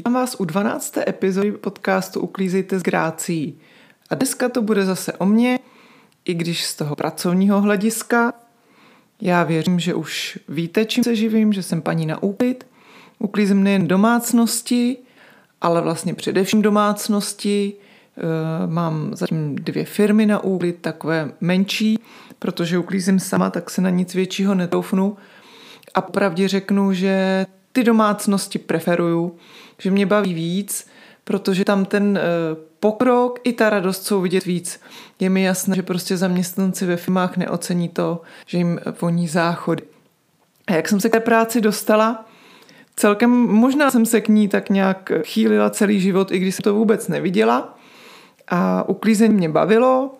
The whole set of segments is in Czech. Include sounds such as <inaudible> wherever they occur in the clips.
Vítám vás u 12. epizody podcastu Uklízejte s grácí. A dneska to bude zase o mně, i když z toho pracovního hlediska. Já věřím, že už víte, čím se živím, že jsem paní na úklid. Uklízím nejen domácnosti, ale vlastně především domácnosti. E, mám zatím dvě firmy na úklid, takové menší, protože uklízím sama, tak se na nic většího netoufnu. A pravdě řeknu, že ty domácnosti preferuju, že mě baví víc, protože tam ten eh, pokrok i ta radost jsou vidět víc. Je mi jasné, že prostě zaměstnanci ve firmách neocení to, že jim voní záchody. A jak jsem se k té práci dostala, celkem možná jsem se k ní tak nějak chýlila celý život, i když jsem to vůbec neviděla. A uklízení mě bavilo.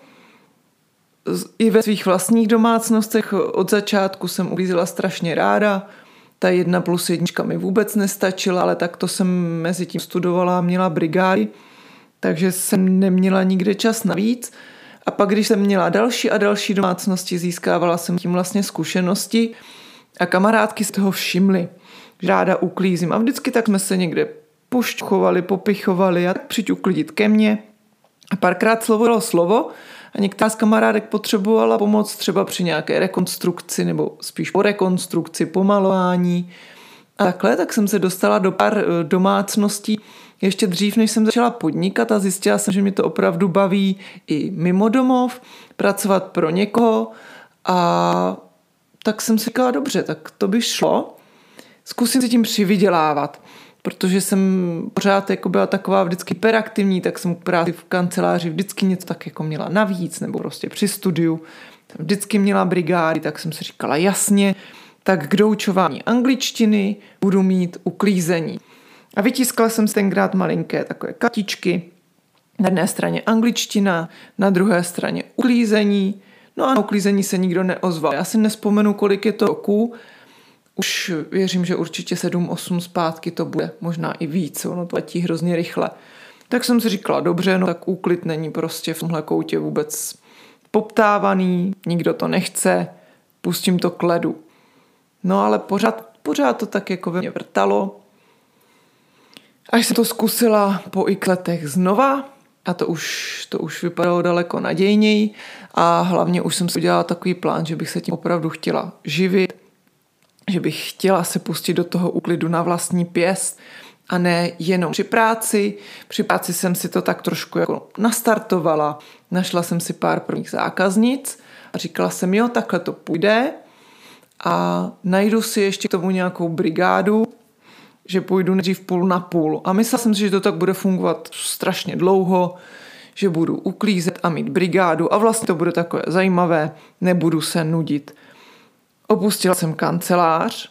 I ve svých vlastních domácnostech od začátku jsem uklízela strašně ráda ta jedna plus jednička mi vůbec nestačila, ale tak to jsem mezi tím studovala a měla brigády, takže jsem neměla nikde čas navíc. A pak, když jsem měla další a další domácnosti, získávala jsem tím vlastně zkušenosti a kamarádky z toho všimly, že ráda uklízím. A vždycky tak jsme se někde pošťchovali, popichovali a tak přijď uklidit ke mně. A párkrát slovo dalo slovo a některá z kamarádek potřebovala pomoc třeba při nějaké rekonstrukci nebo spíš po rekonstrukci, pomalování. A takhle, tak jsem se dostala do pár eh, domácností ještě dřív, než jsem začala podnikat a zjistila jsem, že mi to opravdu baví i mimo domov, pracovat pro někoho a tak jsem si říkala, dobře, tak to by šlo. Zkusím si tím přivydělávat protože jsem pořád jako byla taková vždycky peraktivní, tak jsem práci v kanceláři vždycky něco tak jako měla navíc, nebo prostě při studiu. Vždycky měla brigády, tak jsem si říkala jasně, tak k doučování angličtiny budu mít uklízení. A vytiskla jsem si tenkrát malinké takové katičky. Na jedné straně angličtina, na druhé straně uklízení. No a na uklízení se nikdo neozval. Já si nespomenu, kolik je to roku, už věřím, že určitě 7-8 zpátky to bude, možná i víc, ono to letí hrozně rychle. Tak jsem si říkala, dobře, no tak úklid není prostě v tomhle koutě vůbec poptávaný, nikdo to nechce, pustím to k ledu. No ale pořád, pořád to tak jako ve mě vrtalo. Až jsem to zkusila po x letech znova, a to už, to už vypadalo daleko nadějněji a hlavně už jsem si udělala takový plán, že bych se tím opravdu chtěla živit, že bych chtěla se pustit do toho úklidu na vlastní pěst a ne jenom při práci. Při práci jsem si to tak trošku jako nastartovala. Našla jsem si pár prvních zákaznic a říkala jsem, jo, takhle to půjde a najdu si ještě k tomu nějakou brigádu, že půjdu nejdřív půl na půl. A myslela jsem si, že to tak bude fungovat strašně dlouho, že budu uklízet a mít brigádu a vlastně to bude takové zajímavé, nebudu se nudit. Opustila jsem kancelář.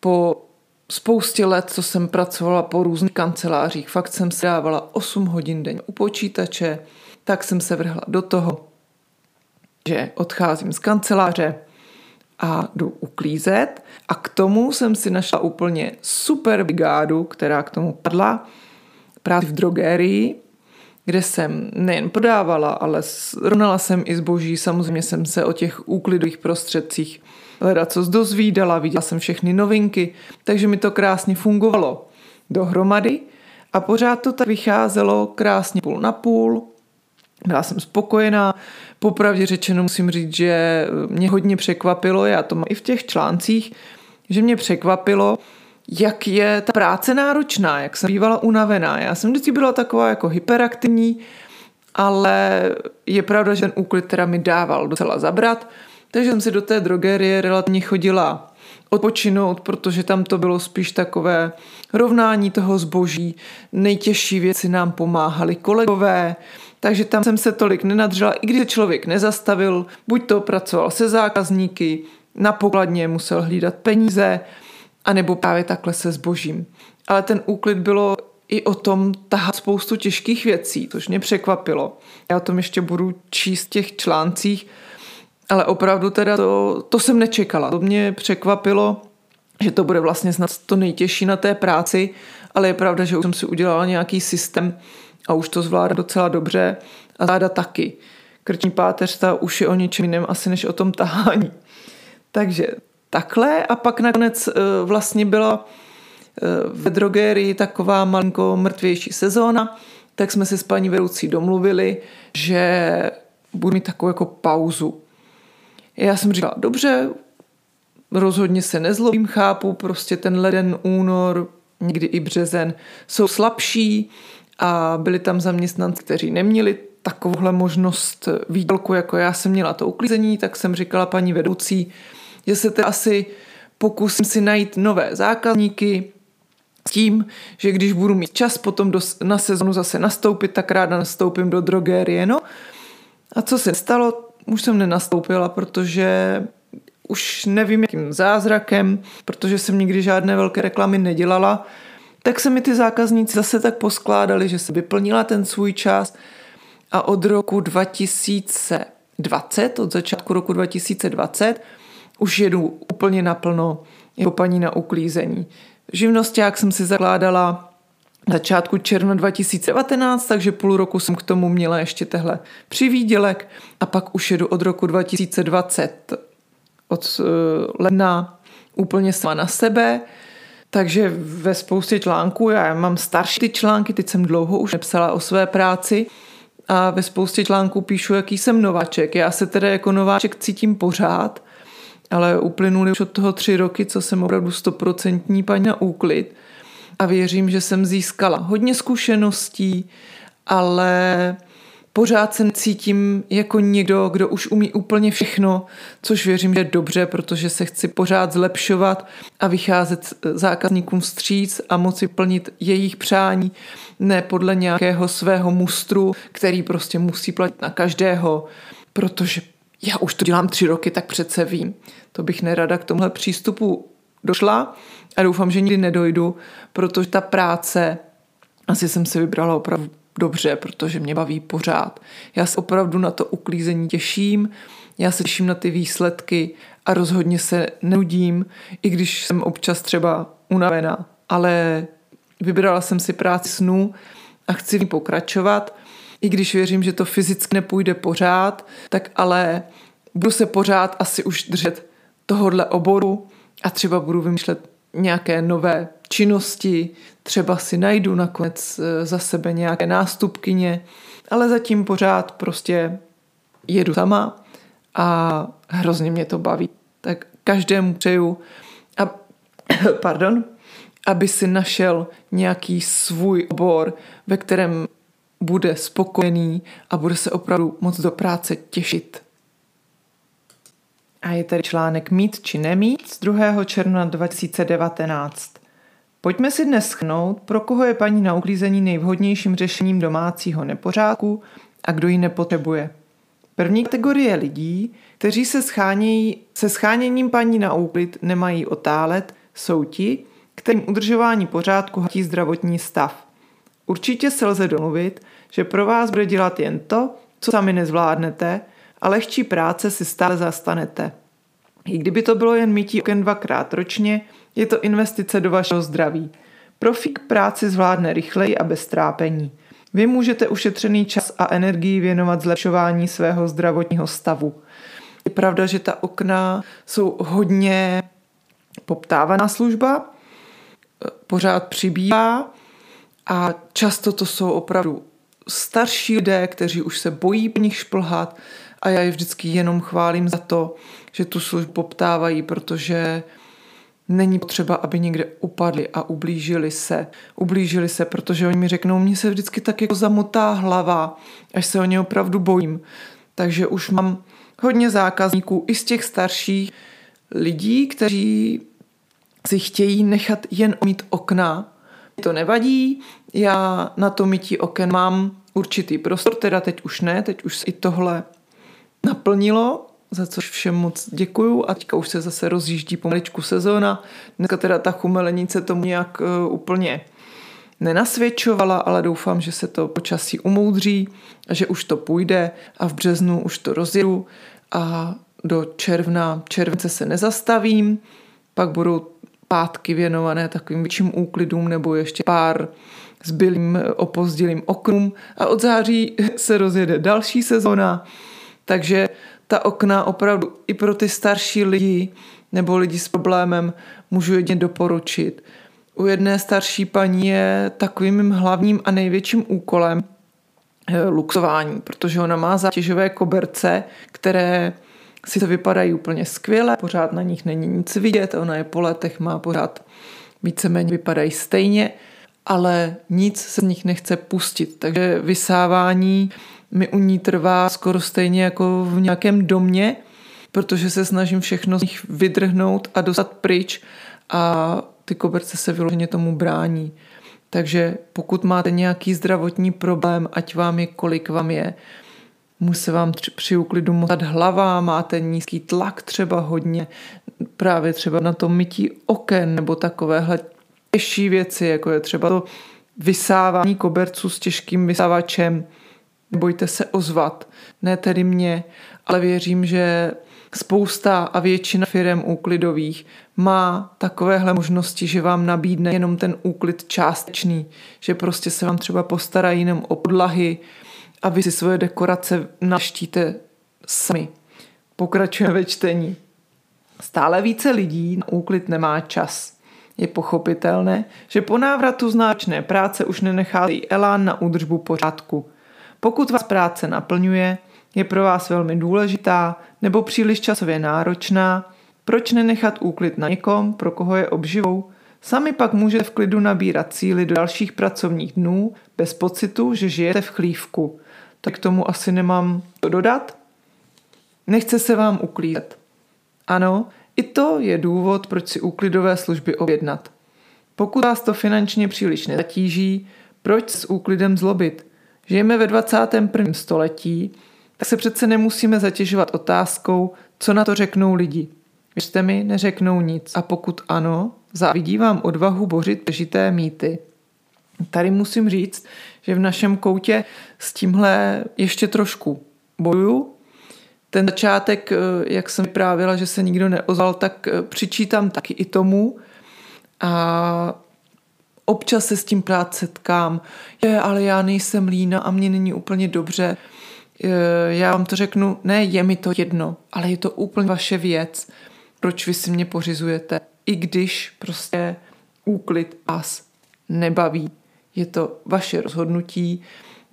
Po spoustě let, co jsem pracovala po různých kancelářích, fakt jsem si dávala 8 hodin denně u počítače, tak jsem se vrhla do toho, že odcházím z kanceláře a jdu uklízet. A k tomu jsem si našla úplně super brigádu, která k tomu padla, právě v drogérii, kde jsem nejen prodávala, ale rovnala jsem i zboží. Samozřejmě jsem se o těch úklidových prostředcích hledat co dozvídala, viděla jsem všechny novinky, takže mi to krásně fungovalo dohromady a pořád to tak vycházelo krásně půl na půl. Byla jsem spokojená. Popravdě řečeno musím říct, že mě hodně překvapilo, já to mám i v těch článcích, že mě překvapilo, jak je ta práce náročná, jak jsem bývala unavená. Já jsem vždycky byla taková jako hyperaktivní, ale je pravda, že ten úklid teda mi dával docela zabrat, takže jsem si do té drogerie relativně chodila odpočinout, protože tam to bylo spíš takové rovnání toho zboží. Nejtěžší věci nám pomáhali kolegové, takže tam jsem se tolik nenadřela, i když člověk nezastavil, buď to pracoval se zákazníky, na pokladně musel hlídat peníze, anebo právě takhle se zbožím. Ale ten úklid bylo i o tom tahat spoustu těžkých věcí, což mě překvapilo. Já o tom ještě budu číst v těch článcích, ale opravdu teda to, to jsem nečekala. To mě překvapilo, že to bude vlastně snad to nejtěžší na té práci, ale je pravda, že už jsem si udělala nějaký systém a už to zvládá docela dobře a záda taky. Krční páteř ta už je o ničem jiném asi než o tom tahání. Takže takhle a pak nakonec eh, vlastně byla ve drogérii taková malinko mrtvější sezóna, tak jsme se s paní vedoucí domluvili, že budu mít takovou jako pauzu. Já jsem říkala, dobře, rozhodně se nezlobím, chápu, prostě ten leden, únor, někdy i březen jsou slabší a byli tam zaměstnanci, kteří neměli takovouhle možnost výdělku, jako já jsem měla to uklízení, tak jsem říkala paní vedoucí, že se tedy asi pokusím si najít nové zákazníky s tím, že když budu mít čas potom do, na sezonu zase nastoupit, tak ráda nastoupím do drogérie. No a co se stalo? Už jsem nenastoupila, protože už nevím jakým zázrakem, protože jsem nikdy žádné velké reklamy nedělala, tak se mi ty zákazníci zase tak poskládali, že se vyplnila ten svůj čas a od roku 2020, od začátku roku 2020, už jedu úplně naplno jako paní na uklízení. jak jsem si zakládala začátku června 2019, takže půl roku jsem k tomu měla ještě tehle přivídělek a pak už jedu od roku 2020 od uh, ledna úplně sama na sebe, takže ve spoustě článků, já mám starší ty články, teď jsem dlouho už nepsala o své práci a ve spoustě článků píšu, jaký jsem nováček. Já se tedy jako nováček cítím pořád, ale uplynuly už od toho tři roky, co jsem opravdu stoprocentní paní na úklid. A věřím, že jsem získala hodně zkušeností, ale pořád se cítím jako někdo, kdo už umí úplně všechno, což věřím, že je dobře, protože se chci pořád zlepšovat a vycházet zákazníkům vstříc a moci plnit jejich přání, ne podle nějakého svého mustru, který prostě musí platit na každého, protože já už to dělám tři roky, tak přece vím. To bych nerada k tomhle přístupu došla a doufám, že nikdy nedojdu, protože ta práce, asi jsem se vybrala opravdu dobře, protože mě baví pořád. Já se opravdu na to uklízení těším, já se těším na ty výsledky a rozhodně se nudím, i když jsem občas třeba unavená, ale vybrala jsem si práci snů a chci v ní pokračovat, i když věřím, že to fyzicky nepůjde pořád, tak ale budu se pořád asi už držet tohohle oboru a třeba budu vymýšlet nějaké nové činnosti, třeba si najdu nakonec eh, za sebe nějaké nástupkyně, ale zatím pořád prostě jedu sama a hrozně mě to baví. Tak každému přeju, a, <coughs> pardon, aby si našel nějaký svůj obor, ve kterém bude spokojený a bude se opravdu moc do práce těšit. A je tady článek Mít či nemít z 2. června 2019. Pojďme si dnes schnout, pro koho je paní na uklízení nejvhodnějším řešením domácího nepořádku a kdo ji nepotřebuje. První kategorie lidí, kteří se, schánějí, se scháněním paní na úklid nemají otálet, jsou ti, kterým udržování pořádku hatí zdravotní stav. Určitě se lze domluvit, že pro vás bude dělat jen to, co sami nezvládnete a lehčí práce si stále zastanete. I kdyby to bylo jen mytí oken dvakrát ročně, je to investice do vašeho zdraví. Profík práci zvládne rychleji a bez trápení. Vy můžete ušetřený čas a energii věnovat zlepšování svého zdravotního stavu. Je pravda, že ta okna jsou hodně poptávaná služba, pořád přibývá a často to jsou opravdu starší lidé, kteří už se bojí po nich šplhat a já je vždycky jenom chválím za to, že tu službu poptávají, protože Není potřeba, aby někde upadli a ublížili se. Ublížili se, protože oni mi řeknou, mně se vždycky tak jako zamotá hlava, až se o ně opravdu bojím. Takže už mám hodně zákazníků i z těch starších lidí, kteří si chtějí nechat jen omít okna. To nevadí, já na to mytí oken mám určitý prostor, teda teď už ne, teď už i tohle naplnilo, za což všem moc děkuju. A teďka už se zase rozjíždí pomaličku sezóna. Dneska teda ta chumelenice tomu nějak uh, úplně nenasvědčovala, ale doufám, že se to počasí umoudří a že už to půjde a v březnu už to rozjedu a do června, července se nezastavím, pak budou pátky věnované takovým větším úklidům nebo ještě pár zbylým opozdilým oknům a od září se rozjede další sezona, takže ta okna opravdu i pro ty starší lidi nebo lidi s problémem můžu jedně doporučit. u jedné starší paní je takovým mým hlavním a největším úkolem eh, luxování, protože ona má zátěžové koberce, které si to vypadají úplně skvěle, pořád na nich není nic vidět, ona je po letech, má pořád víceméně vypadají stejně, ale nic se z nich nechce pustit. Takže vysávání mi u ní trvá skoro stejně jako v nějakém domě, protože se snažím všechno z nich vydrhnout a dostat pryč a ty koberce se vyloženě tomu brání. Takže pokud máte nějaký zdravotní problém, ať vám je kolik vám je, musí vám při úklidu motat hlava, máte nízký tlak třeba hodně, právě třeba na to mytí oken nebo takovéhle těžší věci, jako je třeba to vysávání koberců s těžkým vysávačem. Nebojte se ozvat, ne tedy mě, ale věřím, že spousta a většina firm úklidových má takovéhle možnosti, že vám nabídne jenom ten úklid částečný, že prostě se vám třeba postarají jenom o podlahy a vy si svoje dekorace naštíte sami. Pokračujeme ve čtení. Stále více lidí na úklid nemá čas. Je pochopitelné, že po návratu značné práce už nenechází elán na údržbu pořádku. Pokud vás práce naplňuje, je pro vás velmi důležitá nebo příliš časově náročná, proč nenechat úklid na někom, pro koho je obživou? Sami pak můžete v klidu nabírat síly do dalších pracovních dnů bez pocitu, že žijete v chlívku. Tak k tomu asi nemám to dodat. Nechce se vám uklízet. Ano, i to je důvod, proč si úklidové služby objednat. Pokud vás to finančně příliš nezatíží, proč s úklidem zlobit? Žijeme ve 21. století, tak se přece nemusíme zatěžovat otázkou, co na to řeknou lidi. Věřte mi, neřeknou nic. A pokud ano, závidí vám odvahu bořit přežité mýty. Tady musím říct, že v našem koutě s tímhle ještě trošku bojuju. Ten začátek, eh, jak jsem vyprávěla, že se nikdo neozval, tak eh, přičítám taky i tomu. A občas se s tím právě setkám. Je, ale já nejsem lína a mě není úplně dobře. Já vám to řeknu, ne, je mi to jedno, ale je to úplně vaše věc proč vy si mě pořizujete, i když prostě úklid vás nebaví. Je to vaše rozhodnutí.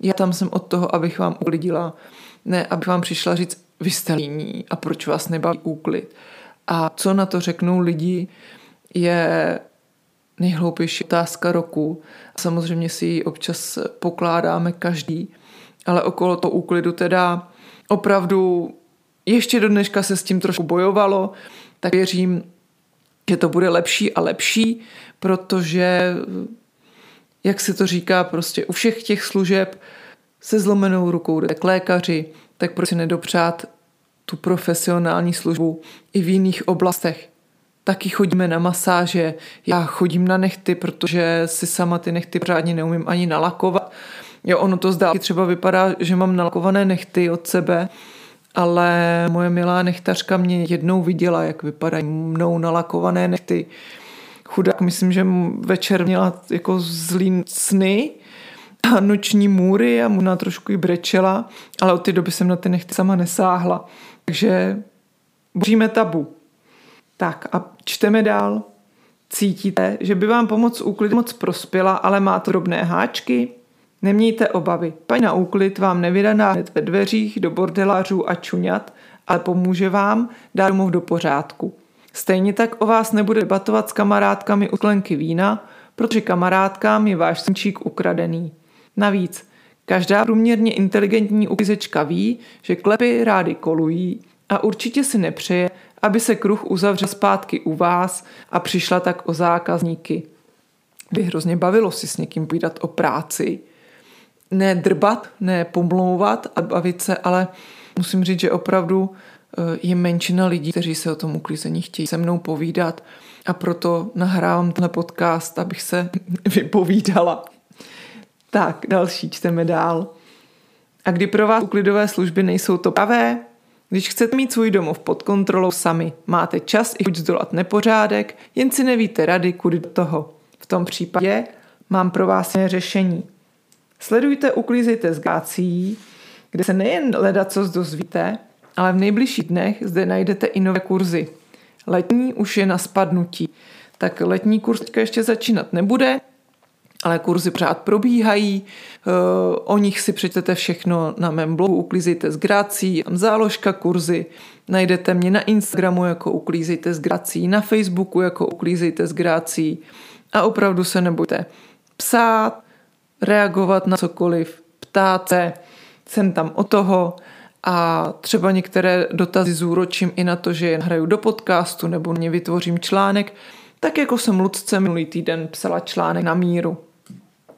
Já tam jsem od toho, abych vám uklidila, ne abych vám přišla říct, vy jste líní a proč vás nebaví úklid. A co na to řeknou lidi, je nejhloupější otázka roku. Samozřejmě si ji občas pokládáme každý, ale okolo toho úklidu teda opravdu ještě do dneška se s tím trošku bojovalo tak věřím, že to bude lepší a lepší, protože, jak se to říká, prostě u všech těch služeb se zlomenou rukou jde k lékaři, tak proč si nedopřát tu profesionální službu i v jiných oblastech. Taky chodíme na masáže, já chodím na nechty, protože si sama ty nechty pořádně neumím ani nalakovat. Jo, ono to zdá třeba vypadá, že mám nalakované nechty od sebe, ale moje milá nechtařka mě jednou viděla, jak vypadají mnou nalakované nechty. Chudák, myslím, že večer měla jako zlý sny a noční můry a možná trošku i brečela, ale od té doby jsem na ty nechty sama nesáhla. Takže boříme tabu. Tak a čteme dál. Cítíte, že by vám pomoc úklid moc prospěla, ale má to drobné háčky? Nemějte obavy, paní na úklid vám nevydá hned ve dveřích do bordelářů a čuňat, ale pomůže vám dát domov do pořádku. Stejně tak o vás nebude debatovat s kamarádkami u sklenky vína, protože kamarádkám je váš synčík ukradený. Navíc, každá průměrně inteligentní uklizečka ví, že klepy rády kolují a určitě si nepřeje, aby se kruh uzavřel zpátky u vás a přišla tak o zákazníky. By hrozně bavilo si s někým povídat o práci, ne drbat, ne pomlouvat a bavit se, ale musím říct, že opravdu eh, je menšina lidí, kteří se o tom uklízení chtějí se mnou povídat a proto nahrávám tenhle podcast, abych se <laughs> vypovídala. Tak, další, čteme dál. A kdy pro vás uklidové služby nejsou to pravé, když chcete mít svůj domov pod kontrolou sami, máte čas i chuť zdolat nepořádek, jen si nevíte rady, kudy do toho. V tom případě mám pro vás řešení. Sledujte Uklízejte s Gácí, kde se nejen leda co dozvíte, ale v nejbližších dnech zde najdete i nové kurzy. Letní už je na spadnutí. tak letní kurz teďka ještě začínat nebude, ale kurzy pořád probíhají. Eh, o nich si přečtete všechno na mém blogu Uklízejte s Grácí, tam záložka kurzy. Najdete mě na Instagramu jako Uklízejte s Grácí, na Facebooku jako Uklízejte s Grácí. A opravdu se nebojte psát, reagovat na cokoliv, ptát se, jsem tam o toho a třeba některé dotazy zúročím i na to, že je hraju do podcastu nebo mě vytvořím článek, tak jako jsem Lucce minulý týden psala článek na míru.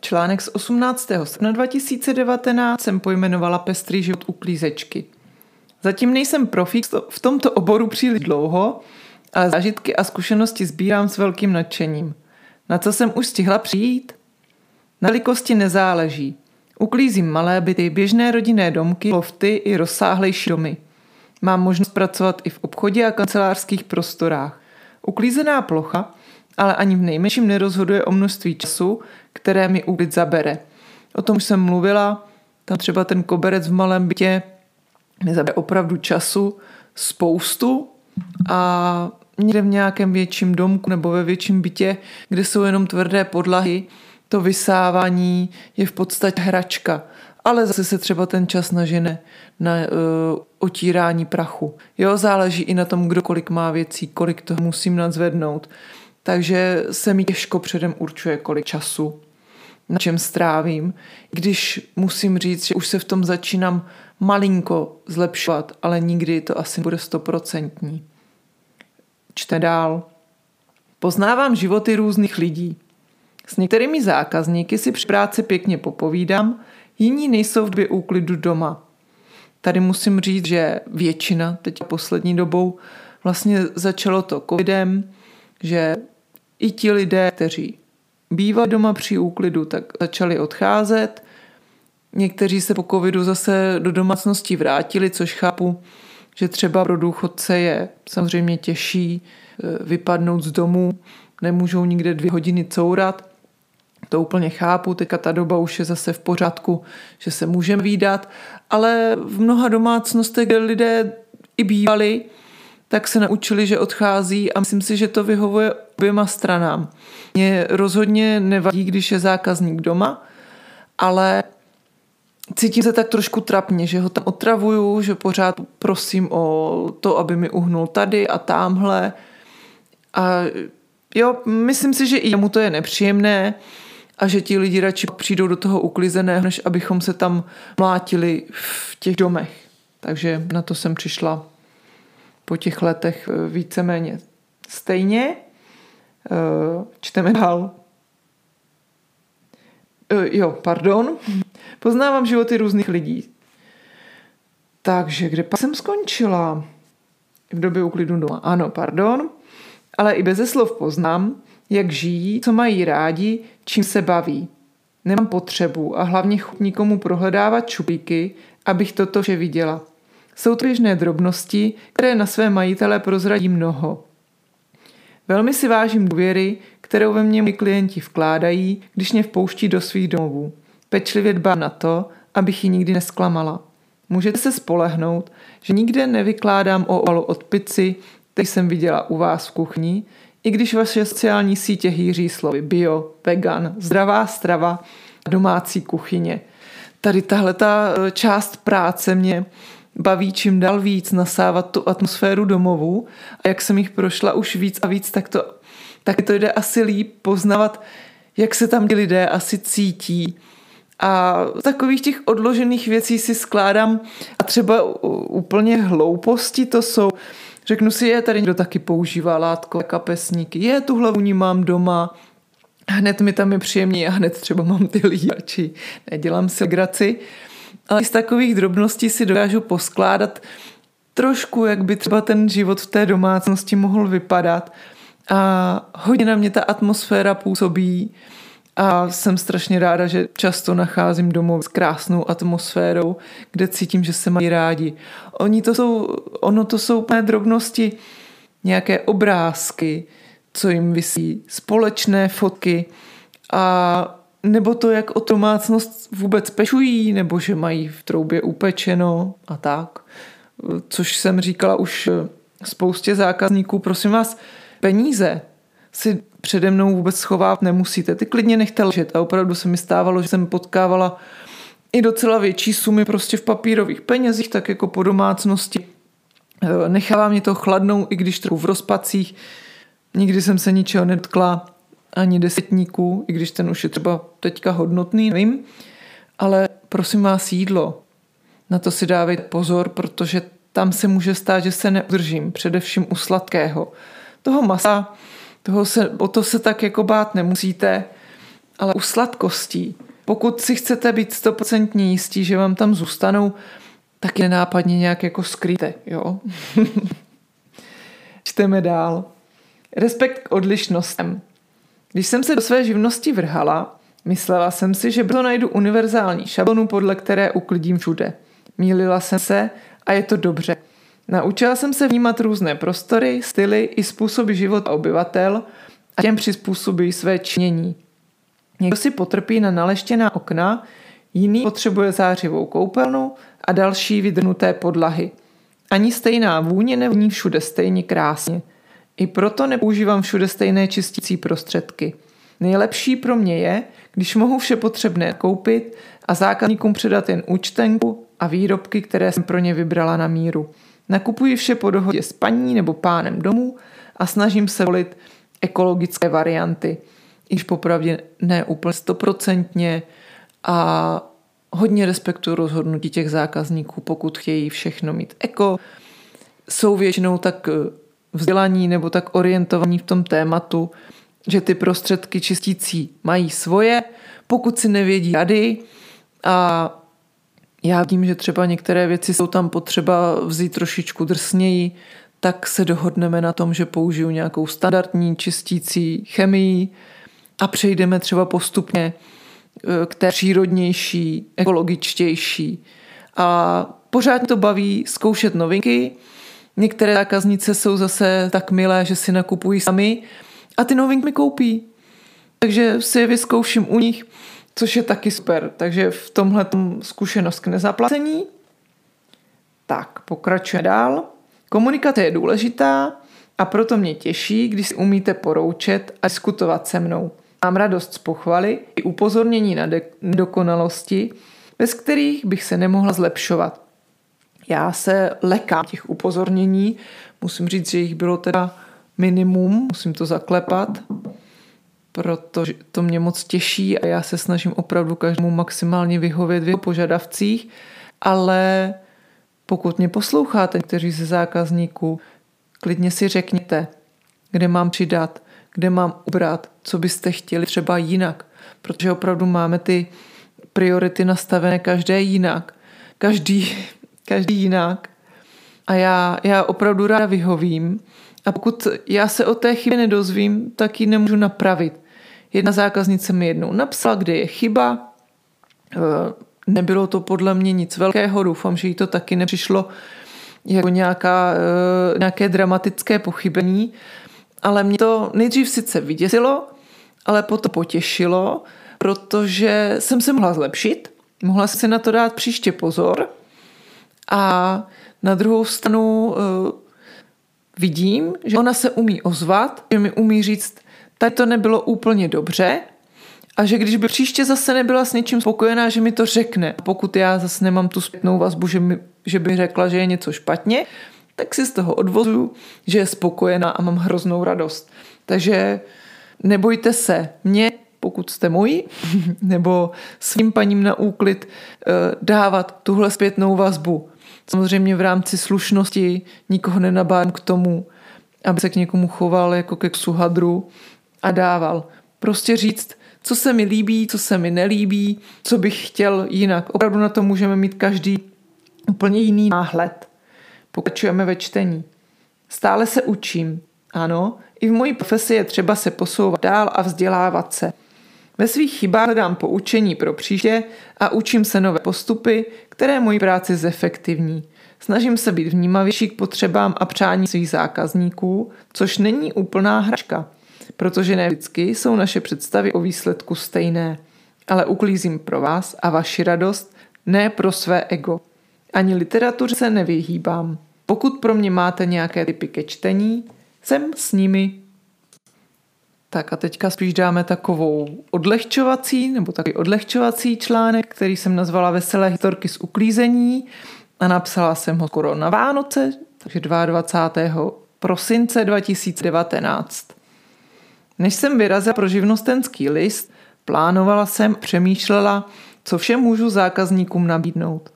Článek z 18. srpna 2019 jsem pojmenovala Pestrý život uklízečky. Zatím nejsem profík v tomto oboru příliš dlouho, ale zážitky a zkušenosti sbírám s velkým nadšením. Na co jsem už stihla přijít? Na velikosti nezáleží. Uklízím malé byty, běžné rodinné domky, lofty i rozsáhlejší domy. Mám možnost pracovat i v obchodě a kancelářských prostorách. Uklízená plocha ale ani v nejmenším nerozhoduje o množství času, které mi úklid zabere. O tom už jsem mluvila, tam třeba ten koberec v malém bytě mi zabere opravdu času spoustu a někde v nějakém větším domku nebo ve větším bytě, kde jsou jenom tvrdé podlahy, to vysávání je v podstatě hračka. Ale zase se třeba ten čas nažene na uh, otírání prachu. Jo, záleží i na tom, kdo kolik má věcí, kolik toho musím nadzvednout takže se mi těžko předem určuje, kolik času na čem strávím. Když musím říct, že už se v tom začínám malinko zlepšovat, ale nikdy to asi bude stoprocentní. Čte dál. Poznávám životy různých lidí. S některými zákazníky si při práci pěkně popovídám, jiní nejsou v době úklidu doma. Tady musím říct, že většina teď poslední dobou vlastně začalo to covidem, že i ti lidé, kteří bývali doma při úklidu, tak začali odcházet. Někteří se po covidu zase do domácností vrátili, což chápu, že třeba pro důchodce je samozřejmě těžší e, vypadnout z domu, nemůžou nikde dvě hodiny courat. To úplně chápu, teďka ta doba už je zase v pořádku, že se můžeme výdat, ale v mnoha domácnostech, kde lidé i bývali, tak se naučili, že odchází a myslím si, že to vyhovuje oběma stranám. Mě rozhodně nevadí, když je zákazník doma, ale cítím se tak trošku trapně, že ho tam otravuju, že pořád prosím o to, aby mi uhnul tady a tamhle. A jo, myslím si, že i jemu to je nepříjemné a že ti lidi radši přijdou do toho uklizeného, než abychom se tam mlátili v těch domech. Takže na to jsem přišla po těch letech eh, víceméně stejně. Eh, čteme dál. Eh, jo, pardon. Poznávám životy různých lidí. Takže kde pak jsem skončila? V době uklidu doma. Ano, pardon. Ale i bez slov poznám, jak žijí, co mají rádi, čím se baví. Nemám potřebu a hlavně chuť nikomu prohledávat čupíky, abych toto vše viděla. Jsou to běžné drobnosti, které na své majitele prozradí mnoho. Velmi si vážím důvěry, kterou ve mně moji klienti vkládají, když mě vpouští do svých domovů. Pečlivě dbám na to, abych ji nikdy nesklamala. Můžete se spolehnout, že nikde nevykládám o ovalu od pici, který jsem viděla u vás v kuchyni, i když vaše sociální sítě hýří slovy bio, vegan, zdravá strava domácí kuchyně. Tady tahle ta eh, část práce mě baví čím dál víc nasávat tu atmosféru domovu a jak jsem jich prošla už víc a víc, tak to, tak to jde asi líp poznávat, jak se tam ti lidé asi cítí. A takových těch odložených věcí si skládám a třeba úplně hlouposti to jsou. Řeknu si, je tady někdo taky používá látko, kapesníky, je tuhle vůni mám doma, hned mi tam je příjemný a hned třeba mám ty líjači, nedělám si graci. Ale z takových drobností si dokážu poskládat trošku, jak by třeba ten život v té domácnosti mohl vypadat. A hodně na mě ta atmosféra působí a jsem strašně ráda, že často nacházím domov s krásnou atmosférou, kde cítím, že se mají rádi. Oni to jsou, ono to jsou mé drobnosti, nějaké obrázky, co jim vysí, společné fotky a nebo to, jak o domácnost vůbec pečují, nebo že mají v troubě upečeno a tak. Což jsem říkala už spoustě zákazníků, prosím vás, peníze si přede mnou vůbec schovat nemusíte. Ty klidně nechte ležet. A opravdu se mi stávalo, že jsem potkávala i docela větší sumy prostě v papírových penězích, tak jako po domácnosti. E, nechává mě to chladnou, i když trochu v rozpacích. Nikdy jsem se ničeho netkla, ani desetníků, i když ten už je třeba teďka hodnotný, nevím. Ale prosím vás jídlo. Na to si dávejte pozor, protože tam se může stát, že se neudržím, především u sladkého. Toho masa, toho se, o to se tak jako bát nemusíte, ale u sladkostí, pokud si chcete být stoprocentně jistí, že vám tam zůstanou, tak je nenápadně nějak jako skryte, jo. <laughs> Čteme dál. Respekt k odlišnostem. Když jsem se do své živnosti vrhala, myslela jsem si, že to najdu univerzální šablonu, podle které uklidím všude. Mílila jsem se a je to dobře. Naučila jsem se vnímat různé prostory, styly i způsoby života obyvatel a těm přizpůsobí své činění. Někdo si potrpí na naleštěná okna, jiný potřebuje zářivou koupelnu a další vydrnuté podlahy. Ani stejná vůně nevní všude stejně krásně. I proto nepoužívám všude stejné čistící prostředky. Nejlepší pro mě je, když mohu vše potřebné koupit a zákazníkům předat jen účtenku a výrobky, které jsem pro ně vybrala na míru. Nakupuji vše po dohodě s paní nebo pánem domů a snažím se volit ekologické varianty. Iž popravdě ne úplně stoprocentně a hodně respektuju rozhodnutí těch zákazníků, pokud chtějí všechno mít eko. Jsou většinou tak eh, vzdělaní nebo tak orientovaní v tom tématu, že ty prostředky čistící mají svoje, pokud si nevědí rady a já vím, že třeba některé věci jsou tam potřeba vzít trošičku drsněji, tak se dohodneme na tom, že použiju nějakou standardní čistící chemii a přejdeme třeba postupně e, k té přírodnější, ekologičtější. A pořád to baví zkoušet novinky. Některé zákaznice jsou zase tak milé, že si nakupují sami a ty novinky mi koupí. Takže si je vyzkouším u nich což je taky super. Takže v tomhle zkušenost k nezaplacení. Tak, pokračujeme dál. Komunikace je důležitá a proto mě těší, když si umíte poroučet a diskutovat se mnou. Mám radost z pochvaly i upozornění na nedokonalosti, bez kterých bych se nemohla zlepšovat. Já se lekám těch upozornění, musím říct, že jich bylo teda minimum, musím to zaklepat, protože to mě moc těší a já se snažím opravdu každému maximálně vyhovět v jeho požadavcích, ale pokud mě posloucháte, kteří ze zákazníků, klidně si řekněte, kde mám přidat, kde mám ubrat, co byste chtěli třeba jinak, protože opravdu máme ty priority nastavené každé jinak, každý, každý jinak a já, já opravdu ráda vyhovím a pokud já se o té chybě nedozvím, tak ji nemůžu napravit. Jedna zákaznice mi jednou napsala, kde je chyba. E, nebylo to podle mě nic velkého, doufám, že jí to taky nepřišlo jako nějaká, e, nějaké dramatické pochybení, ale mě to nejdřív sice vyděsilo, ale potom potěšilo, protože jsem se mohla zlepšit, mohla si na to dát příště pozor a na druhou stranu e, vidím, že ona se umí ozvat, že mi umí říct, tady to nebylo úplně dobře a že když by příště zase nebyla s něčím spokojená, že mi to řekne. Pokud já zase nemám tu zpětnou vazbu, že, mi, že by řekla, že je něco špatně, tak si z toho odvozuju, že je spokojená a mám hroznou radost. Takže nebojte se mě, pokud jste moji, <laughs> nebo svým paním na úklid eh, dávat tuhle zpětnou vazbu. Samozřejmě v rámci slušnosti nikoho nenabádám k tomu, aby se k někomu choval jako ke suhadru, a dával. Prostě říct, co se mi líbí, co se mi nelíbí, co bych chtěl jinak. Opravdu na to můžeme mít každý úplně jiný náhled. Pokračujeme ve čtení. Stále se učím. Ano, i v mojí profesi je třeba se posouvat dál a vzdělávat se. Ve svých chybách hledám poučení pro příště a učím se nové postupy, které moji práci zefektivní. Snažím se být vnímavější k potřebám a přání svých zákazníků, což není úplná hračka protože ne vždycky jsou naše představy o výsledku stejné, ale uklízím pro vás a vaši radost, ne pro své ego. Ani literatuře se nevyhýbám. Pokud pro mě máte nějaké typy ke čtení, jsem s nimi. Tak a teďka spíš dáme takovou odlehčovací, nebo takový odlehčovací článek, který jsem nazvala Veselé historky z uklízení a napsala jsem ho skoro na Vánoce, takže 22. prosince 2019. Než jsem vyrazila pro živnostenský list, plánovala jsem, přemýšlela, co vše můžu zákazníkům nabídnout.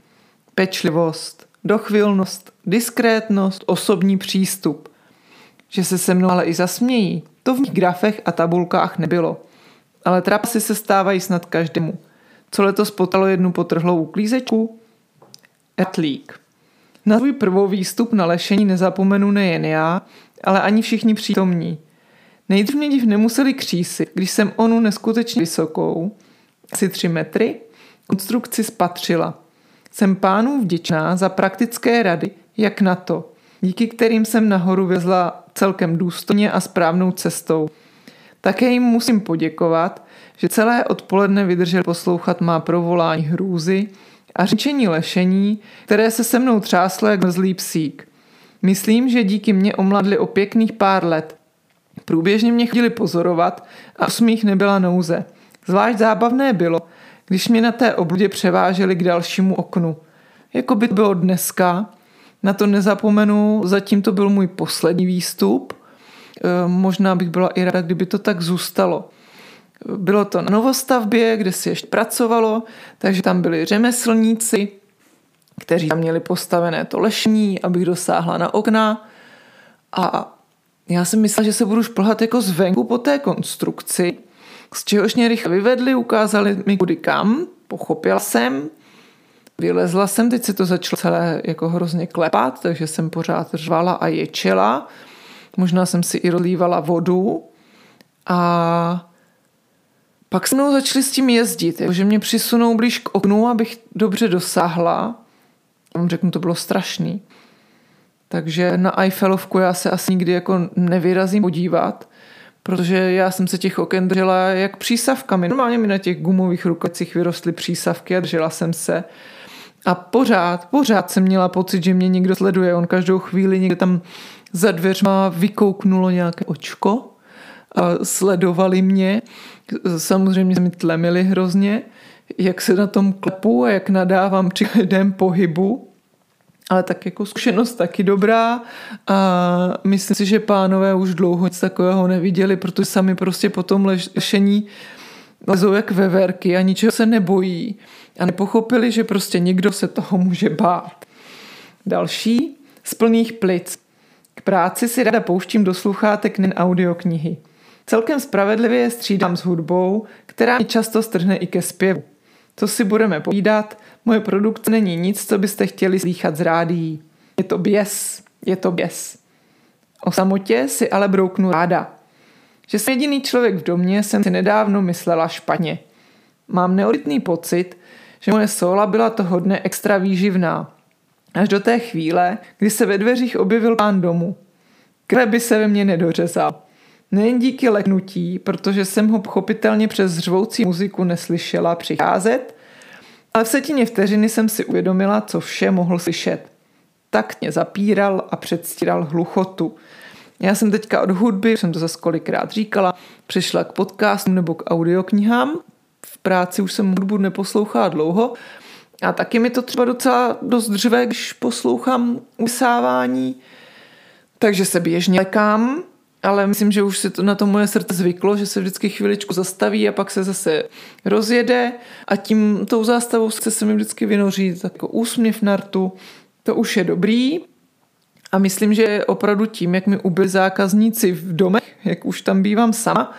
Pečlivost, dochvilnost, diskrétnost, osobní přístup. Že se se mnou ale i zasmějí, to v mých grafech a tabulkách nebylo. Ale trapasy se stávají snad každému. Co letos potalo jednu potrhlou uklízečku? Etlík. Na svůj prvou výstup na lešení nezapomenu nejen já, ale ani všichni přítomní. Nejdřív mě div nemuseli křísit, když jsem onu neskutečně vysokou, asi tři metry, konstrukci spatřila. Jsem pánům vděčná za praktické rady, jak na to, díky kterým jsem nahoru vezla celkem důstojně a správnou cestou. Také jim musím poděkovat, že celé odpoledne vydržel poslouchat má provolání hrůzy a řečení lešení, které se se mnou třáslo jak zlý psík. Myslím, že díky mně omladli o pěkných pár let. Průběžně mě chodili pozorovat a smích nebyla nouze. Zvlášť zábavné bylo, když mě na té obludě převáželi k dalšímu oknu. Jako by to bylo dneska, na to nezapomenu, zatím to byl můj poslední výstup. E, možná bych byla i ráda, kdyby to tak zůstalo. Bylo to na novostavbě, kde se ještě pracovalo, takže tam byli řemeslníci, kteří tam měli postavené to lešní, abych dosáhla na okna. A já jsem myslela, že se budu šplhat jako zvenku po té konstrukci, z čehož mě rychle vyvedli, ukázali mi kudy kam, pochopila jsem, vylezla jsem, teď se to začalo celé jako hrozně klepat, takže jsem pořád řvala a ječela. Možná jsem si i rozlívala vodu a pak se mnou začali s tím jezdit, že mě přisunou blíž k oknu, abych dobře dosáhla. Řeknu, to bylo strašný. Takže na Eiffelovku já se asi nikdy jako nevyrazím podívat, protože já jsem se těch oken držela jak přísavkami. Normálně mi na těch gumových rukavicích vyrostly přísavky a držela jsem se. A pořád, pořád jsem měla pocit, že mě někdo sleduje. On každou chvíli někde tam za dveřma vykouknulo nějaké očko a sledovali mě. Samozřejmě se mi tlemili hrozně, jak se na tom klepu a jak nadávám při pohybu. Ale tak jako zkušenost taky dobrá a myslím si, že pánové už dlouho nic takového neviděli, protože sami prostě po tom lešení lezou jak veverky a ničeho se nebojí a nepochopili, že prostě někdo se toho může bát. Další z plných plic. K práci si ráda pouštím do sluchátek nejen audioknihy. Celkem spravedlivě je střídám s hudbou, která mi často strhne i ke zpěvu. Co si budeme povídat, moje produkce není nic, co byste chtěli slýchat z rádií. Je to běs, je to běs. O samotě si ale brouknu ráda. Že jsem jediný člověk v domě, jsem si nedávno myslela špatně. Mám neoditný pocit, že moje sola byla toho dne extra výživná. Až do té chvíle, kdy se ve dveřích objevil pán domu. Krve by se ve mně nedořezal. Nejen díky leknutí, protože jsem ho pochopitelně přes řvoucí muziku neslyšela přicházet, ale v setině vteřiny jsem si uvědomila, co vše mohl slyšet. Tak mě zapíral a předstíral hluchotu. Já jsem teďka od hudby, jsem to zase kolikrát říkala, přišla k podcastům nebo k audioknihám. V práci už jsem hudbu neposlouchala dlouho a taky mi to třeba docela dost dřve, když poslouchám usávání. Takže se běžně lekám, ale myslím, že už si to na to moje srdce zvyklo, že se vždycky chviličku zastaví a pak se zase rozjede a tím tou zástavou se se mi vždycky vynoří jako úsměv na rtu. To už je dobrý. A myslím, že opravdu tím, jak mi ubyli zákazníci v domech, jak už tam bývám sama,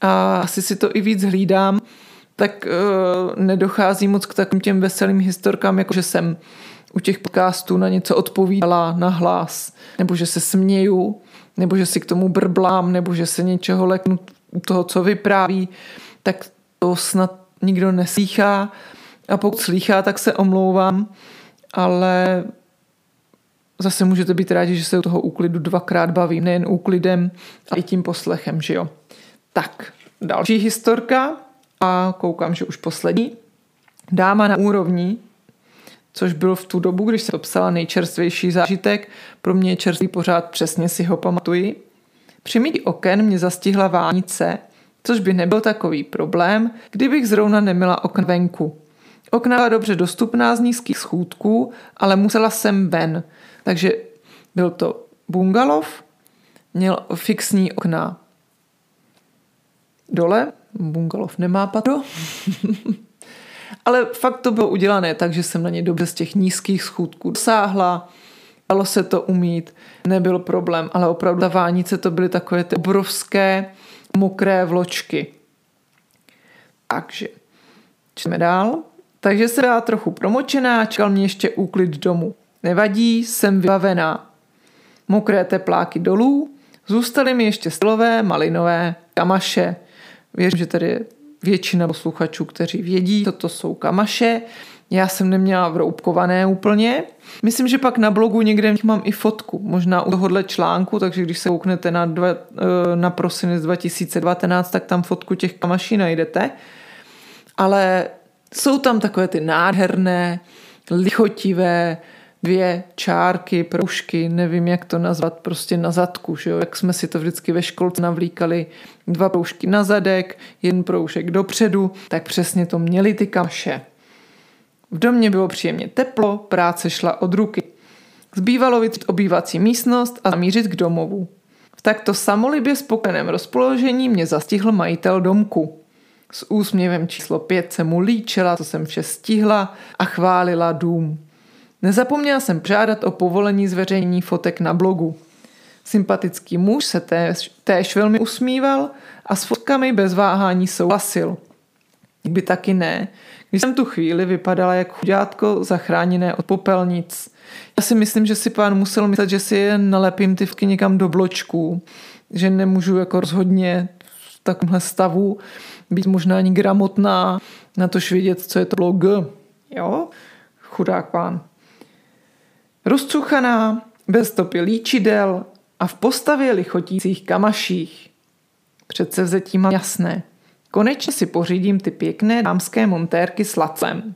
a asi si to i víc hlídám, tak uh, nedochází moc k takovým těm veselým historkám, jako že jsem u těch podcastů na něco odpovídala na hlas, nebo že se směju, nebo že si k tomu brblám, nebo že se něčeho leknu toho, co vypráví, tak to snad nikdo neslýchá. A pokud slýchá, tak se omlouvám, ale zase můžete být rádi, že se u toho úklidu dvakrát baví, nejen úklidem, ale i tím poslechem, že jo. Tak, další historka a koukám, že už poslední. Dáma na úrovni což byl v tu dobu, když jsem to psala nejčerstvější zážitek. Pro mě je čerstvý pořád, přesně si ho pamatuji. Při mytí oken mě zastihla vánice, což by nebyl takový problém, kdybych zrovna neměla okna venku. Okna byla dobře dostupná z nízkých schůdků, ale musela jsem ven. Takže byl to bungalov, měl fixní okna dole, bungalov nemá patro, <laughs> ale fakt to bylo udělané tak, že jsem na ně dobře z těch nízkých schůdků dosáhla, dalo se to umít, nebyl problém, ale opravdu ta vánice to byly takové ty obrovské mokré vločky. Takže, čteme dál. Takže jsem byla trochu promočená, čekal mě ještě úklid domů. Nevadí, jsem vybavená. Mokré tepláky dolů, zůstaly mi ještě stylové, malinové, kamaše. Věřím, že tady většina posluchačů, kteří vědí, co to jsou kamaše. Já jsem neměla vroubkované úplně. Myslím, že pak na blogu někde mám i fotku, možná u tohohle článku, takže když se kouknete na, dva, eh, na prosinec 2019, tak tam fotku těch kamaší najdete. Ale jsou tam takové ty nádherné, lichotivé, dvě čárky, proužky, nevím, jak to nazvat, prostě na zadku, že jo? jak jsme si to vždycky ve školce navlíkali, dva proužky na zadek, jeden proužek dopředu, tak přesně to měli ty kamše. V domě bylo příjemně teplo, práce šla od ruky. Zbývalo vytvořit obývací místnost a zamířit k domovu. V takto samolibě spokojeném rozpoložení mě zastihl majitel domku. S úsměvem číslo pět se mu líčila, co jsem vše stihla a chválila dům. Nezapomněla jsem žádat o povolení zveřejnění fotek na blogu. Sympatický muž se též, též velmi usmíval a s fotkami bez váhání souhlasil. By taky ne, když jsem tu chvíli vypadala jak chudátko zachráněné od popelnic. Já si myslím, že si pán musel myslet, že si je nalepím ty vky někam do bločků, že nemůžu jako rozhodně v takovémhle stavu být možná ani gramotná, na tož vědět, co je to blog. Jo? Chudák pán. Rozcuchaná, bez stopy líčidel a v postavě lichotících kamaších. Přece vzetí mám jasné. Konečně si pořídím ty pěkné dámské montérky s lacem.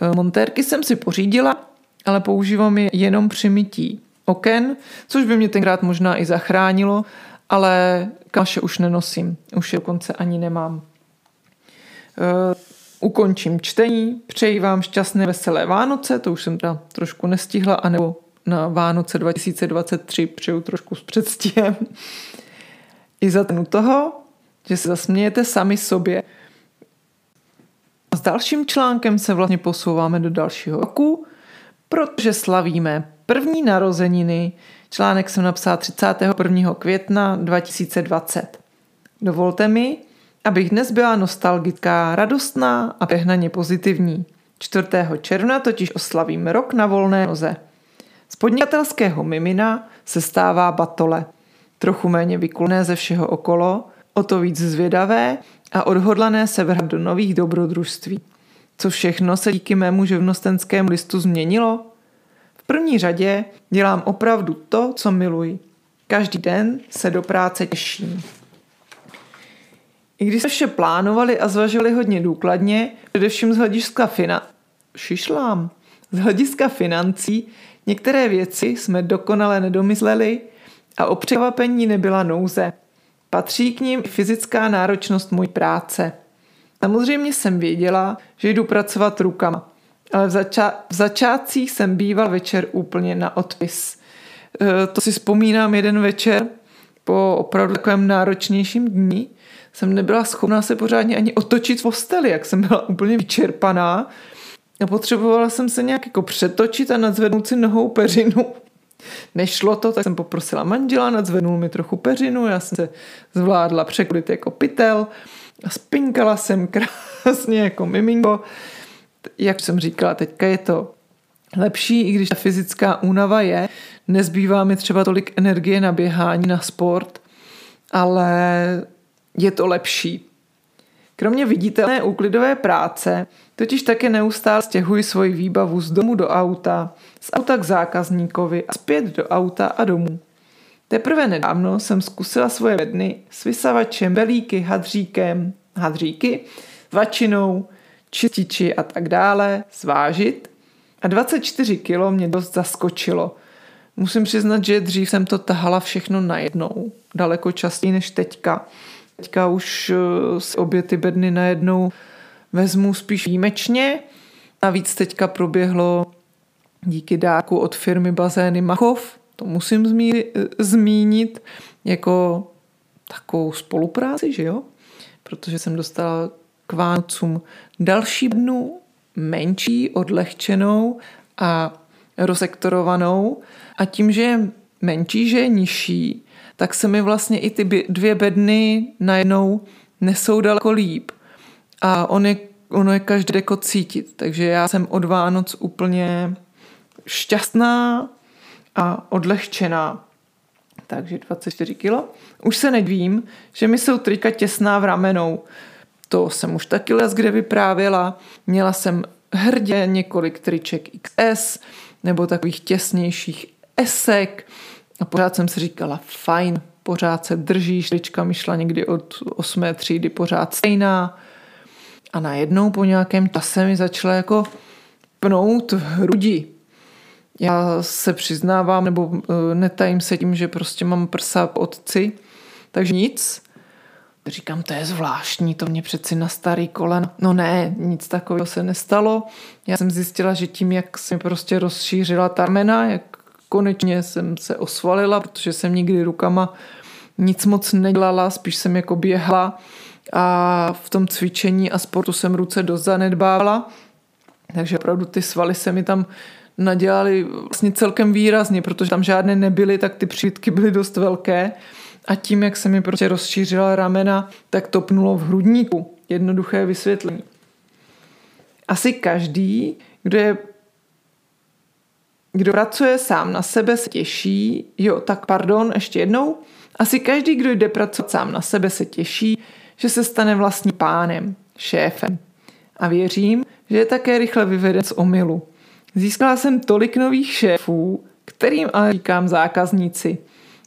E, montérky jsem si pořídila, ale používám je jenom při mytí oken, což by mě tenkrát možná i zachránilo, ale kaše už nenosím, už je dokonce ani nemám. Ukončím čtení, přeji vám šťastné veselé Vánoce, to už jsem teda trošku nestihla, anebo na Vánoce 2023 přeju trošku s předstihem. I za ten toho, že se zasmějete sami sobě. S dalším článkem se vlastně posouváme do dalšího roku, protože slavíme první narozeniny. Článek jsem napsala 31. května 2020. Dovolte mi, abych dnes byla nostalgická, radostná a přehnaně pozitivní. 4. června totiž oslavím rok na volné noze. Z podnikatelského mimina se stává batole. Trochu méně vykulné ze všeho okolo, o to víc zvědavé a odhodlané se vrhat do nových dobrodružství. Co všechno se díky mému živnostenskému listu změnilo? V první řadě dělám opravdu to, co miluji. Každý den se do práce těším. I když jsme vše plánovali a zvažovali hodně důkladně, především z hlediska fina... Šišlám. Z hlediska financí některé věci jsme dokonale nedomysleli a o překvapení nebyla nouze. Patří k ním fyzická náročnost mojí práce. Samozřejmě jsem věděla, že jdu pracovat rukama, ale v, zača- v začátcích jsem býval večer úplně na odpis. E, to si vzpomínám jeden večer po opravdu takovém náročnějším dní, jsem nebyla schopná se pořádně ani otočit v posteli, jak jsem byla úplně vyčerpaná a potřebovala jsem se nějak jako přetočit a nadzvednout si nohou peřinu. Nešlo to, tak jsem poprosila manžela, nadzvednul mi trochu peřinu, já jsem se zvládla překudit jako pytel a spinkala jsem <laughs> krásně jako miminko. Jak jsem říkala, teďka je to lepší, i když ta fyzická únava je, nezbývá mi třeba tolik energie na běhání, na sport, ale je to lepší. Kromě viditelné úklidové práce totiž také neustále stěhuji svoji výbavu z domu do auta, z auta k zákazníkovi a zpět do auta a domů. Teprve nedávno jsem zkusila svoje bedny s vysavačem, belíky, hadříkem, hadříky, vačinou, čističi a tak dále zvážit a 24 kg mě dost zaskočilo. Musím přiznat, že dřív jsem to tahala všechno najednou, daleko častěji než teďka. Teďka už eh, si obě ty bedny najednou vezmu spíš výjimečně. Navíc teďka proběhlo díky dárku od firmy Bazény Machov, to musím zmí, zmínit, jako takovou spolupráci, že jo? Protože jsem dostala k Vánocům další dnu, menší, odlehčenou a rozsektorovanou. A tím, že je menší, že je nižší, tak se mi vlastně i ty dvě bedny najednou nesou daleko líp. A on je, ono je každé jako cítit. Takže já jsem od Vánoc úplně šťastná a odlehčená. Takže 24 kilo. Už se nedvím, že mi jsou trika těsná v ramenou. To jsem už taky les kde vyprávěla. Měla jsem hrdě několik triček XS nebo takových těsnějších esek a pořád jsem si říkala fajn, pořád se držíš, trička mi šla někdy od 8. třídy pořád stejná a najednou po nějakém čase mi začala jako pnout v hrudi. Já se přiznávám, nebo eh, netajím se tím, že prostě mám prsa otci, takže nic. Říkám, to je zvláštní, to mě přeci na starý kolen. No ne, nic takového se nestalo. Já jsem zjistila, že tím, jak se mi prostě rozšířila ta jak konečně jsem se osvalila, protože jsem nikdy rukama nic moc nedělala, spíš jsem jako běhla a v tom cvičení a sportu jsem ruce dost zanedbávala. Takže opravdu ty svaly se mi tam nadělali vlastně celkem výrazně, protože tam žádné nebyly, tak ty přívitky byly dost velké. A tím, jak se mi prostě rozšířila ramena, tak topnulo v hrudníku. Jednoduché vysvětlení. Asi každý, kdo je kdo pracuje sám na sebe, se těší, jo, tak pardon, ještě jednou. Asi každý, kdo jde pracovat sám na sebe, se těší, že se stane vlastní pánem, šéfem. A věřím, že je také rychle vyveden z omylu. Získala jsem tolik nových šéfů, kterým ale říkám zákazníci.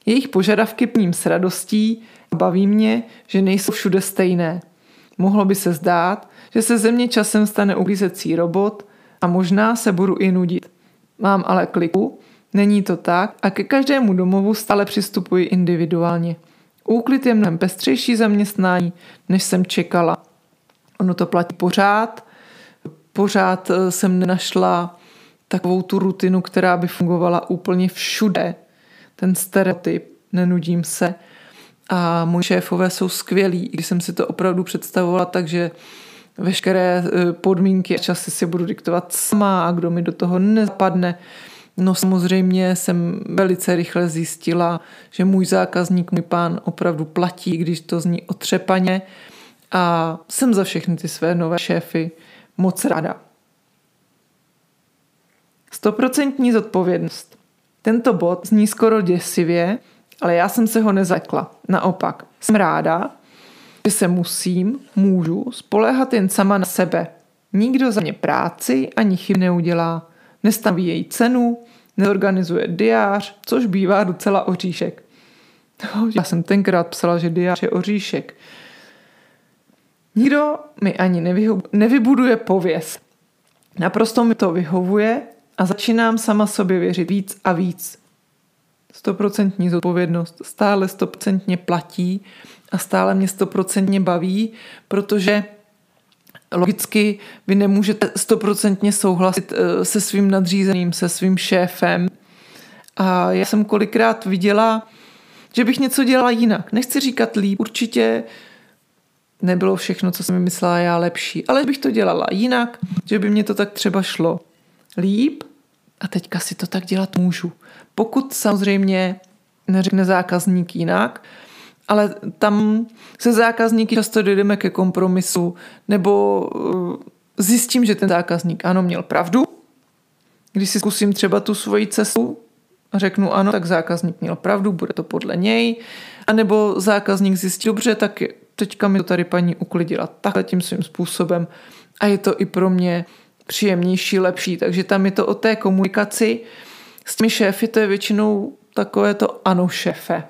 Jejich požadavky plním s radostí a baví mě, že nejsou všude stejné. Mohlo by se zdát, že se ze mě časem stane uklízecí robot a možná se budu i nudit. Mám ale kliku, není to tak a ke každému domovu stále přistupuji individuálně. Úklid je mnohem pestřejší zaměstnání, než jsem čekala. Ono to platí pořád. Pořád eh, jsem nenašla takovou tu rutinu, která by fungovala úplně všude. Ten stereotyp, nenudím se. A moji šéfové jsou skvělí, když jsem si to opravdu představovala tak, že veškeré eh, podmínky a časy si budu diktovat sama a kdo mi do toho nezapadne. No samozřejmě jsem velice rychle zjistila, že můj zákazník, můj pán opravdu platí, když to zní otřepaně a jsem za všechny ty své nové šéfy moc ráda. Stoprocentní zodpovědnost. Tento bod zní skoro děsivě, ale já jsem se ho nezakla. Naopak, jsem ráda, že se musím, můžu spoléhat jen sama na sebe. Nikdo za mě práci ani chyb neudělá. Nestaví její cenu, neorganizuje diář, což bývá docela oříšek. Já jsem tenkrát psala, že diář je oříšek. Nikdo mi ani nevybuduje pověst. Naprosto mi to vyhovuje a začínám sama sobě věřit víc a víc. Stoprocentní zodpovědnost stále stoprocentně platí a stále mě stoprocentně baví, protože logicky vy nemůžete stoprocentně souhlasit eh, se svým nadřízeným, se svým šéfem. A já jsem kolikrát viděla, že bych něco dělala jinak. Nechci říkat líp, určitě nebylo všechno, co jsem mi myslela já lepší, ale bych to dělala jinak, že by mě to tak třeba šlo líp a teďka si to tak dělat můžu. Pokud samozřejmě neřekne zákazník jinak, ale tam se zákazníky často dojdeme ke kompromisu, nebo uh, zjistím, že ten zákazník ano, měl pravdu. Když si zkusím třeba tu svoji cestu řeknu ano, tak zákazník měl pravdu, bude to podle něj. A nebo zákazník zjistí, dobře, tak teďka mi to tady paní uklidila takhle tím svým způsobem a je to i pro mě příjemnější, lepší. Takže tam je to o té komunikaci. S těmi šéfy to je většinou takové to ano šéfe.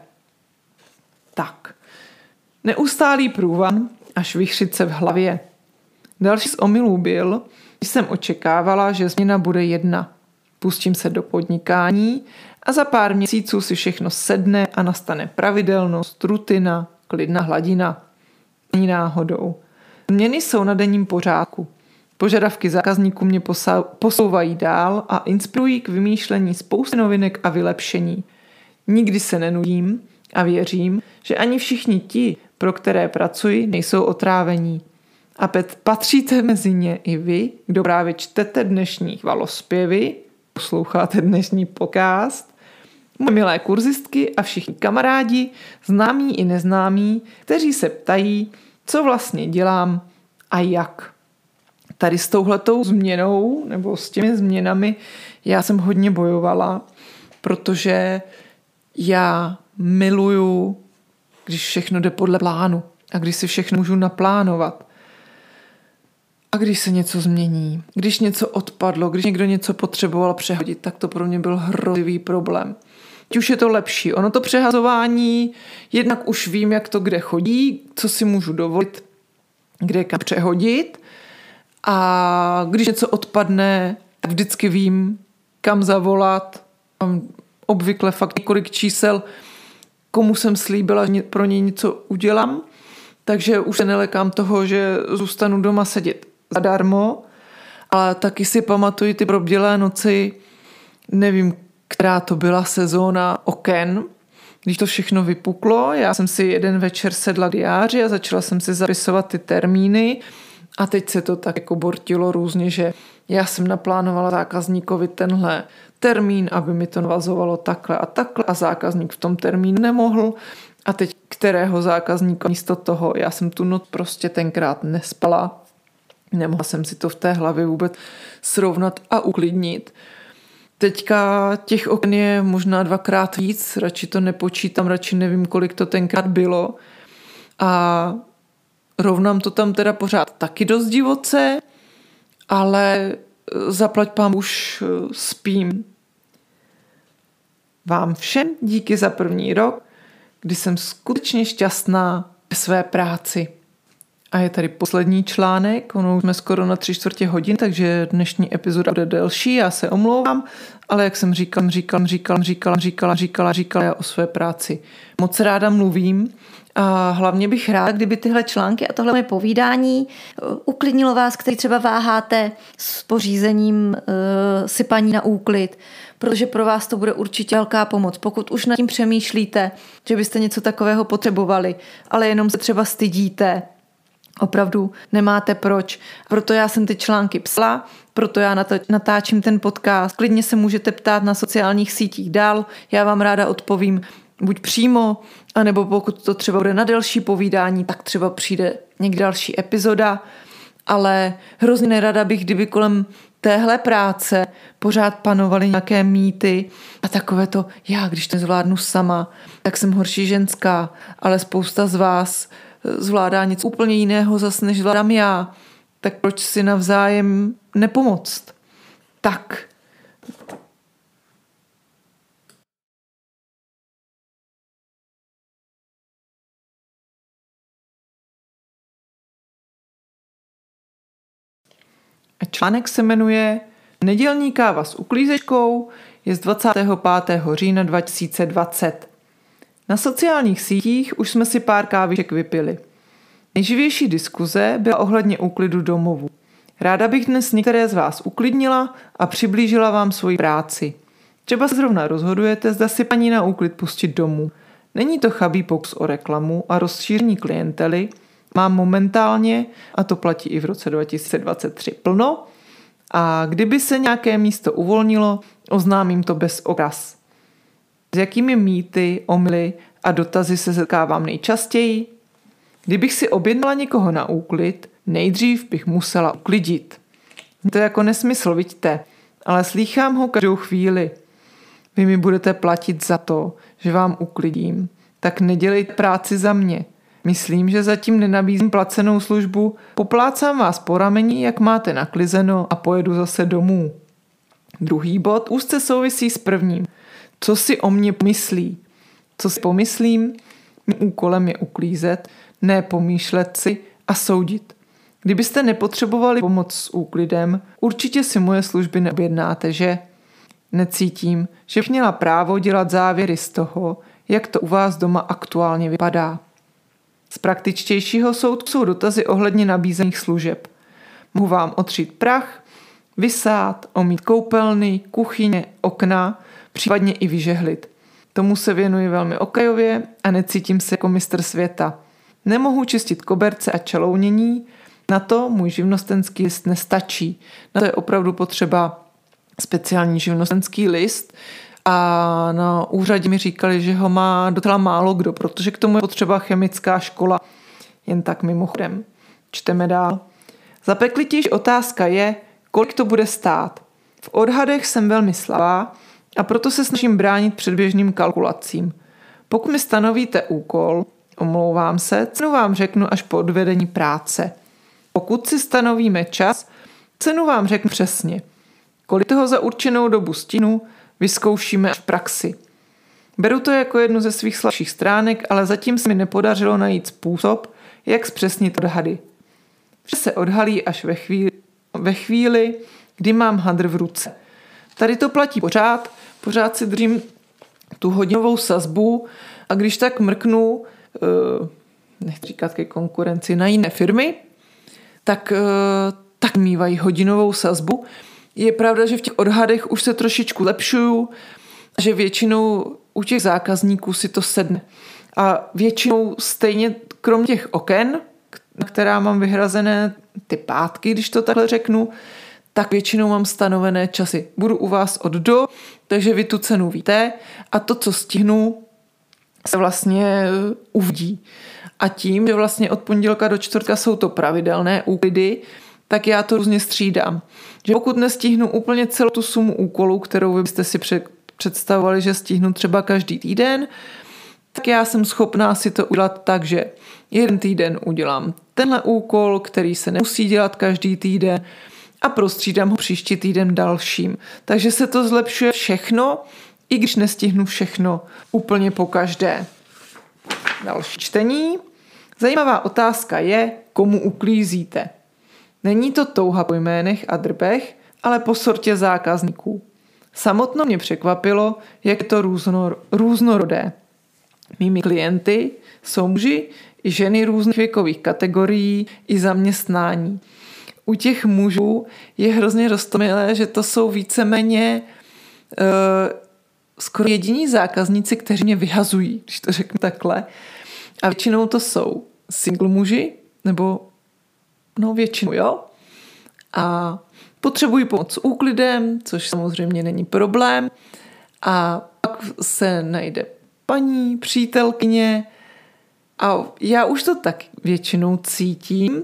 Neustálý průvan až vychřice v hlavě. Další z omylů byl, když jsem očekávala, že změna bude jedna. Pustím se do podnikání a za pár měsíců si všechno sedne a nastane pravidelnost, rutina, klidná hladina. Není náhodou. Změny jsou na denním pořádku. Požadavky zákazníků mě posouvají dál a inspirují k vymýšlení spousty novinek a vylepšení. Nikdy se nenudím a věřím, že ani všichni ti, pro které pracuji, nejsou otrávení. A patříte mezi ně i vy, kdo právě čtete dnešní chvalospěvy, posloucháte dnešní podcast, moje milé kurzistky a všichni kamarádi, známí i neznámí, kteří se ptají, co vlastně dělám a jak. Tady s touhletou změnou nebo s těmi změnami já jsem hodně bojovala, protože já miluju, když všechno jde podle plánu a když si všechno můžu naplánovat. A když se něco změní, když něco odpadlo, když někdo něco potřeboval přehodit, tak to pro mě byl hrozivý problém. Teď už je to lepší. Ono to přehazování, jednak už vím, jak to kde chodí, co si můžu dovolit, kde kam přehodit. A když něco odpadne, tak vždycky vím, kam zavolat. Mám obvykle fakt několik čísel, komu jsem slíbila, že pro něj něco udělám. Takže už se nelekám toho, že zůstanu doma sedět zadarmo, ale taky si pamatuju ty probdělé noci, nevím, která to byla sezóna oken, když to všechno vypuklo, já jsem si jeden večer sedla diáři a začala jsem si zapisovat ty termíny a teď se to tak jako bortilo různě, že já jsem naplánovala zákazníkovi tenhle termín, aby mi to navazovalo takhle a takhle a zákazník v tom termínu nemohl a teď kterého zákazníka místo toho, já jsem tu noc prostě tenkrát nespala, nemohla jsem si to v té hlavě vůbec srovnat a uklidnit. Teďka těch okn je možná dvakrát víc, radši to nepočítám, radši nevím, kolik to tenkrát bylo. A rovnám to tam teda pořád taky dost divoce, ale zaplať pán už eh, spím. Vám všem díky za první rok, kdy jsem skutečně šťastná ve své práci. A je tady poslední článek, ono už jsme skoro na tři čtvrtě hodin, takže dnešní epizoda bude delší, já se omlouvám, ale jak jsem říkal, říkal, říkal, říkal, říkala, říkala, říkala já o své práci. Moc ráda mluvím a hlavně bych ráda, kdyby tyhle články a tohle moje povídání uh, uklidnilo vás, který třeba váháte s pořízením uh, sypaní na úklid, protože pro vás to bude určitě velká pomoc. Pokud už nad tím přemýšlíte, že byste něco takového potřebovali, ale jenom se třeba stydíte, Opravdu nemáte proč. Proto já jsem ty články psala, proto já natáčím ten podcast. Klidně se můžete ptát na sociálních sítích dál, já vám ráda odpovím buď přímo, anebo pokud to třeba bude na delší povídání, tak třeba přijde někdy další epizoda, ale hrozně nerada bych, kdyby kolem téhle práce pořád panovaly nějaké mýty a takové to, já když to zvládnu sama, tak jsem horší ženská, ale spousta z vás zvládá něco úplně jiného zas, než zvládám já, tak proč si navzájem nepomoct? Tak. Článek se jmenuje Nedělní káva s uklízečkou je z 25. října 2020. Na sociálních sítích už jsme si pár káviček vypili. Nejživější diskuze byla ohledně úklidu domovu. Ráda bych dnes některé z vás uklidnila a přiblížila vám svoji práci. Třeba se zrovna rozhodujete, zda si paní na úklid pustit domů. Není to chabý pokus o reklamu a rozšíření klientely. Mám momentálně, a to platí i v roce 2023, plno. A kdyby se nějaké místo uvolnilo, oznámím to bez okras. S jakými mýty, omily a dotazy se setkávám nejčastěji? Kdybych si objednala někoho na úklid, nejdřív bych musela uklidit. To je jako nesmysl, vidíte, ale slýchám ho každou chvíli. Vy mi budete platit za to, že vám uklidím, tak nedělejte práci za mě. Myslím, že zatím nenabízím placenou službu, poplácám vás po rameni, jak máte naklizeno a pojedu zase domů. Druhý bod úzce souvisí s prvním co si o mě myslí. Co si pomyslím, mým úkolem je uklízet, ne pomýšlet si a soudit. Kdybyste nepotřebovali pomoc s úklidem, určitě si moje služby neobjednáte, že? Necítím, že měla právo dělat závěry z toho, jak to u vás doma aktuálně vypadá. Z praktičtějšího soudku jsou dotazy ohledně nabízených služeb. Mohu vám otřít prach, vysát, omít koupelny, kuchyně, okna, případně i vyžehlit. Tomu se věnuji velmi okajově a necítím se jako mistr světa. Nemohu čistit koberce a čelounění, na to můj živnostenský list nestačí. Na to je opravdu potřeba speciální živnostenský list, a na úřadě mi říkali, že ho má docela málo kdo, protože k tomu je potřeba chemická škola. Jen tak mimochodem. Čteme dál. Zapeklitější otázka je, kolik to bude stát. V odhadech jsem velmi slabá a proto se snažím bránit předběžným kalkulacím. Pokud mi stanovíte úkol, omlouvám se, cenu vám řeknu až po odvedení práce. Pokud si stanovíme čas, cenu vám řeknu přesně. Kolik toho za určenou dobu stínu, vyzkoušíme v praxi. Beru to jako jednu ze svých slabších stránek, ale zatím se mi nepodařilo najít způsob, jak zpřesnit odhady. Vše se odhalí až ve chvíli, ve chvíli, kdy mám hadr v ruce. Tady to platí pořád, pořád si držím tu hodinovou sazbu a když tak mrknu, eh, nechci říkat ke konkurenci, na jiné firmy, tak, eh, tak mývají hodinovou sazbu je pravda, že v těch odhadech už se trošičku lepšuju, že většinou u těch zákazníků si to sedne. A většinou stejně krom těch oken, na která mám vyhrazené ty pátky, když to takhle řeknu, tak většinou mám stanovené časy. Budu u vás od do, takže vy tu cenu víte a to, co stihnu, se vlastně uvidí. A tím, že vlastně od pondělka do čtvrtka jsou to pravidelné úklidy, tak já to různě střídám. Že pokud nestihnu úplně celou tu sumu úkolů, kterou vy byste si představovali, že stihnu třeba každý týden, tak já jsem schopná si to udělat tak, že jeden týden udělám tenhle úkol, který se nemusí dělat každý týden a prostřídám ho příští týden dalším. Takže se to zlepšuje všechno, i když nestihnu všechno úplně po každé. Další čtení. Zajímavá otázka je, komu uklízíte. Není to touha po jménech a drbech, ale po sortě zákazníků. Samotno mě překvapilo, jak je to různor, různorodé. Mými klienty jsou muži i ženy různých věkových kategorií i zaměstnání. U těch mužů je hrozně roztomilé, že to jsou víceméně uh, skoro jediní zákazníci, kteří mě vyhazují, když to řeknu takhle. A většinou to jsou single muži nebo no většinu, jo. A potřebují pomoc s úklidem, což samozřejmě není problém. A pak se najde paní, přítelkyně a já už to tak většinou cítím,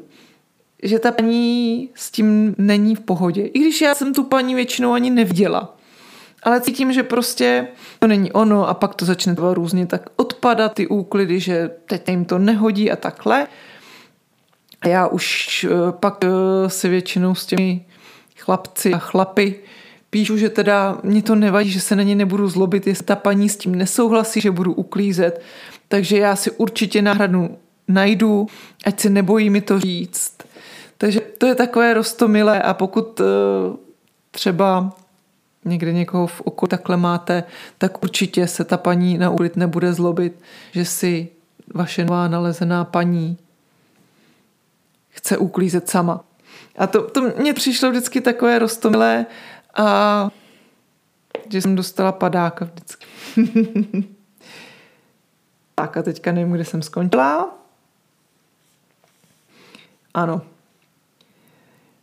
že ta paní s tím není v pohodě. I když já jsem tu paní většinou ani neviděla. Ale cítím, že prostě to není ono a pak to začne různě tak odpadat ty úklidy, že teď jim to nehodí a takhle. Já už eh, pak eh, si většinou s těmi chlapci a chlapy píšu, že teda mě to nevadí, že se na ně nebudu zlobit, jestli ta paní s tím nesouhlasí, že budu uklízet. Takže já si určitě náhradu najdu, ať se nebojí mi to říct. Takže to je takové rostomilé a pokud eh, třeba někde někoho v oku takhle máte, tak určitě se ta paní na uklid nebude zlobit, že si vaše nová nalezená paní chce uklízet sama. A to, to mě přišlo vždycky takové rostomilé a že jsem dostala padáka vždycky. <laughs> tak a teďka nevím, kde jsem skončila. Ano.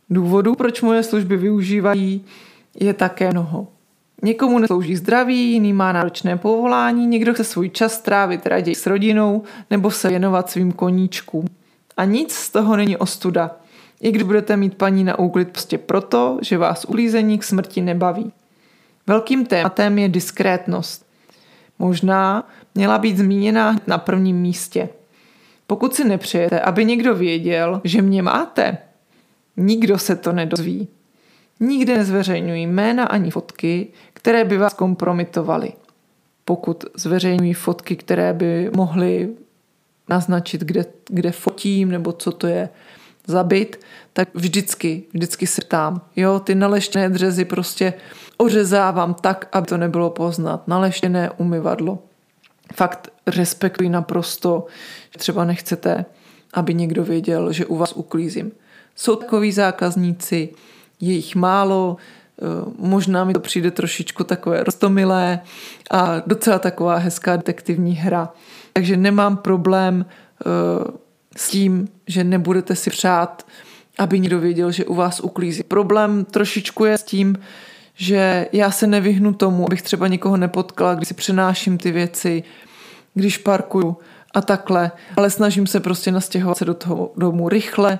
Důvodů, proč moje služby využívají, je také mnoho. Někomu neslouží zdraví, jiný má náročné povolání, někdo chce svůj čas strávit raději s rodinou nebo se věnovat svým koníčkům. A nic z toho není ostuda. I když budete mít paní na úklid prostě proto, že vás uklízení k smrti nebaví. Velkým tématem je diskrétnost. Možná měla být zmíněna na prvním místě. Pokud si nepřejete, aby někdo věděl, že mě máte, nikdo se to nedozví. Nikde nezveřejňují jména ani fotky, které by vás kompromitovaly. Pokud zveřejňují fotky, které by mohly naznačit, kde, kde fotím nebo co to je, zabit, tak vždycky, vždycky se ptám. Jo, ty naleštěné dřezy prostě ořezávám tak, aby to nebylo poznat. Naleštěné umyvadlo. Fakt respektuji naprosto, třeba nechcete, aby někdo věděl, že u vás uklízím. Jsou takový zákazníci, je jich málo, eh, možná mi to přijde trošičku takové rostomilé a docela taková hezká detektivní hra. Takže nemám problém uh, s tím, že nebudete si přát, aby někdo věděl, že u vás uklízí. Problém trošičku je s tím, že já se nevyhnu tomu, abych třeba někoho nepotkala, když si přenáším ty věci, když parkuju a takhle, ale snažím se prostě nastěhovat se do toho domu rychle,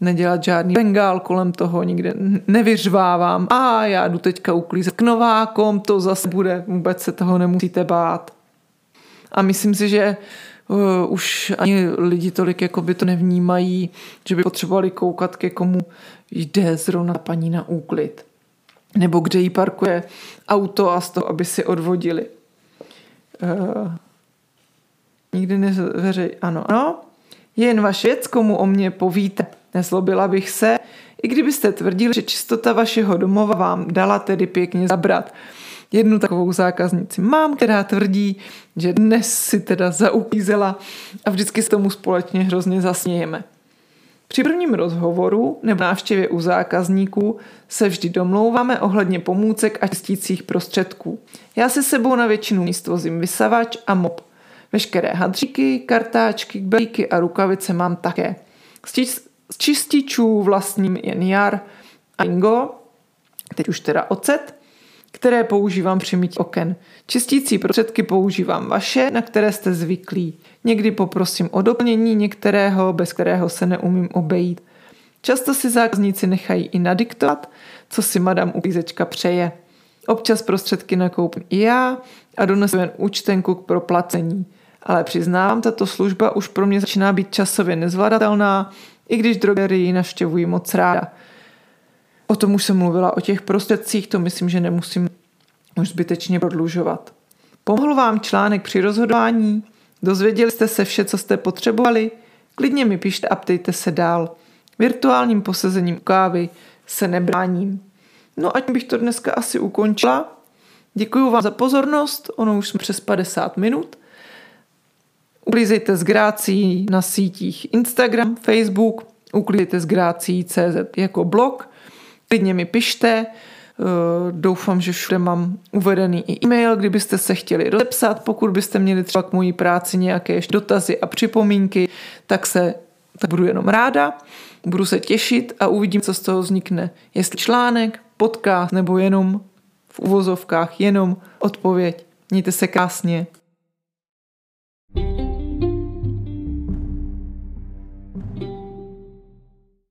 nedělat žádný bengál kolem toho, nikde nevyřvávám. A já jdu teďka uklízet k novákom, to zase bude, vůbec se toho nemusíte bát. A myslím si, že uh, už ani lidi tolik jako by to nevnímají, že by potřebovali koukat, ke komu jde zrovna paní na úklid. Nebo kde jí parkuje auto a z toho, aby si odvodili. Uh, nikdy neveřej, ano, ano. Jen vaše věc, komu o mě povíte. Nezlobila bych se, i kdybyste tvrdili, že čistota vašeho domova vám dala tedy pěkně zabrat. Jednu takovou zákaznici mám, která tvrdí, že dnes si teda zauklízela a vždycky s tomu společně hrozně zasnějeme. Při prvním rozhovoru nebo návštěvě u zákazníků se vždy domlouváme ohledně pomůcek a čistících prostředků. Já se sebou na většinu míst vozím vysavač a mop. Veškeré hadříky, kartáčky, belíky a rukavice mám také. Z čističů vlastním jen jar a ingo, teď už teda ocet, které používám při mytí oken. Čistící prostředky používám vaše, na které jste zvyklí. Někdy poprosím o doplnění některého, bez kterého se neumím obejít. Často si zákazníci nechají i nadiktovat, co si madam uklízečka přeje. Občas prostředky nakoupím i já a donesu jen účtenku k proplacení. Ale přiznám, tato služba už pro mě začíná být časově nezvladatelná, i když drogerii navštěvuji moc ráda. O tom už jsem mluvila, o těch prostředcích, to myslím, že nemusím už zbytečně prodlužovat. Pomohl vám článek při rozhodování? Dozvěděli jste se vše, co jste potřebovali? Klidně mi pište a ptejte se dál. Virtuálním posezením kávy se nebráním. No ať bych to dneska asi ukončila. Děkuji vám za pozornost, ono už jsme přes 50 minut. Uklízejte s grácí na sítích Instagram, Facebook, uklízejte s grácí CZ jako blog, klidně mi pište, eh, doufám, že všude mám uvedený i e-mail, kdybyste se chtěli rozepsat, pokud byste měli třeba k mojí práci nějaké dotazy a připomínky, tak se tak budu jenom ráda, budu se těšit a uvidím, co z toho vznikne. Jestli článek, podcast nebo jenom v uvozovkách, jenom odpověď. Mějte se krásně.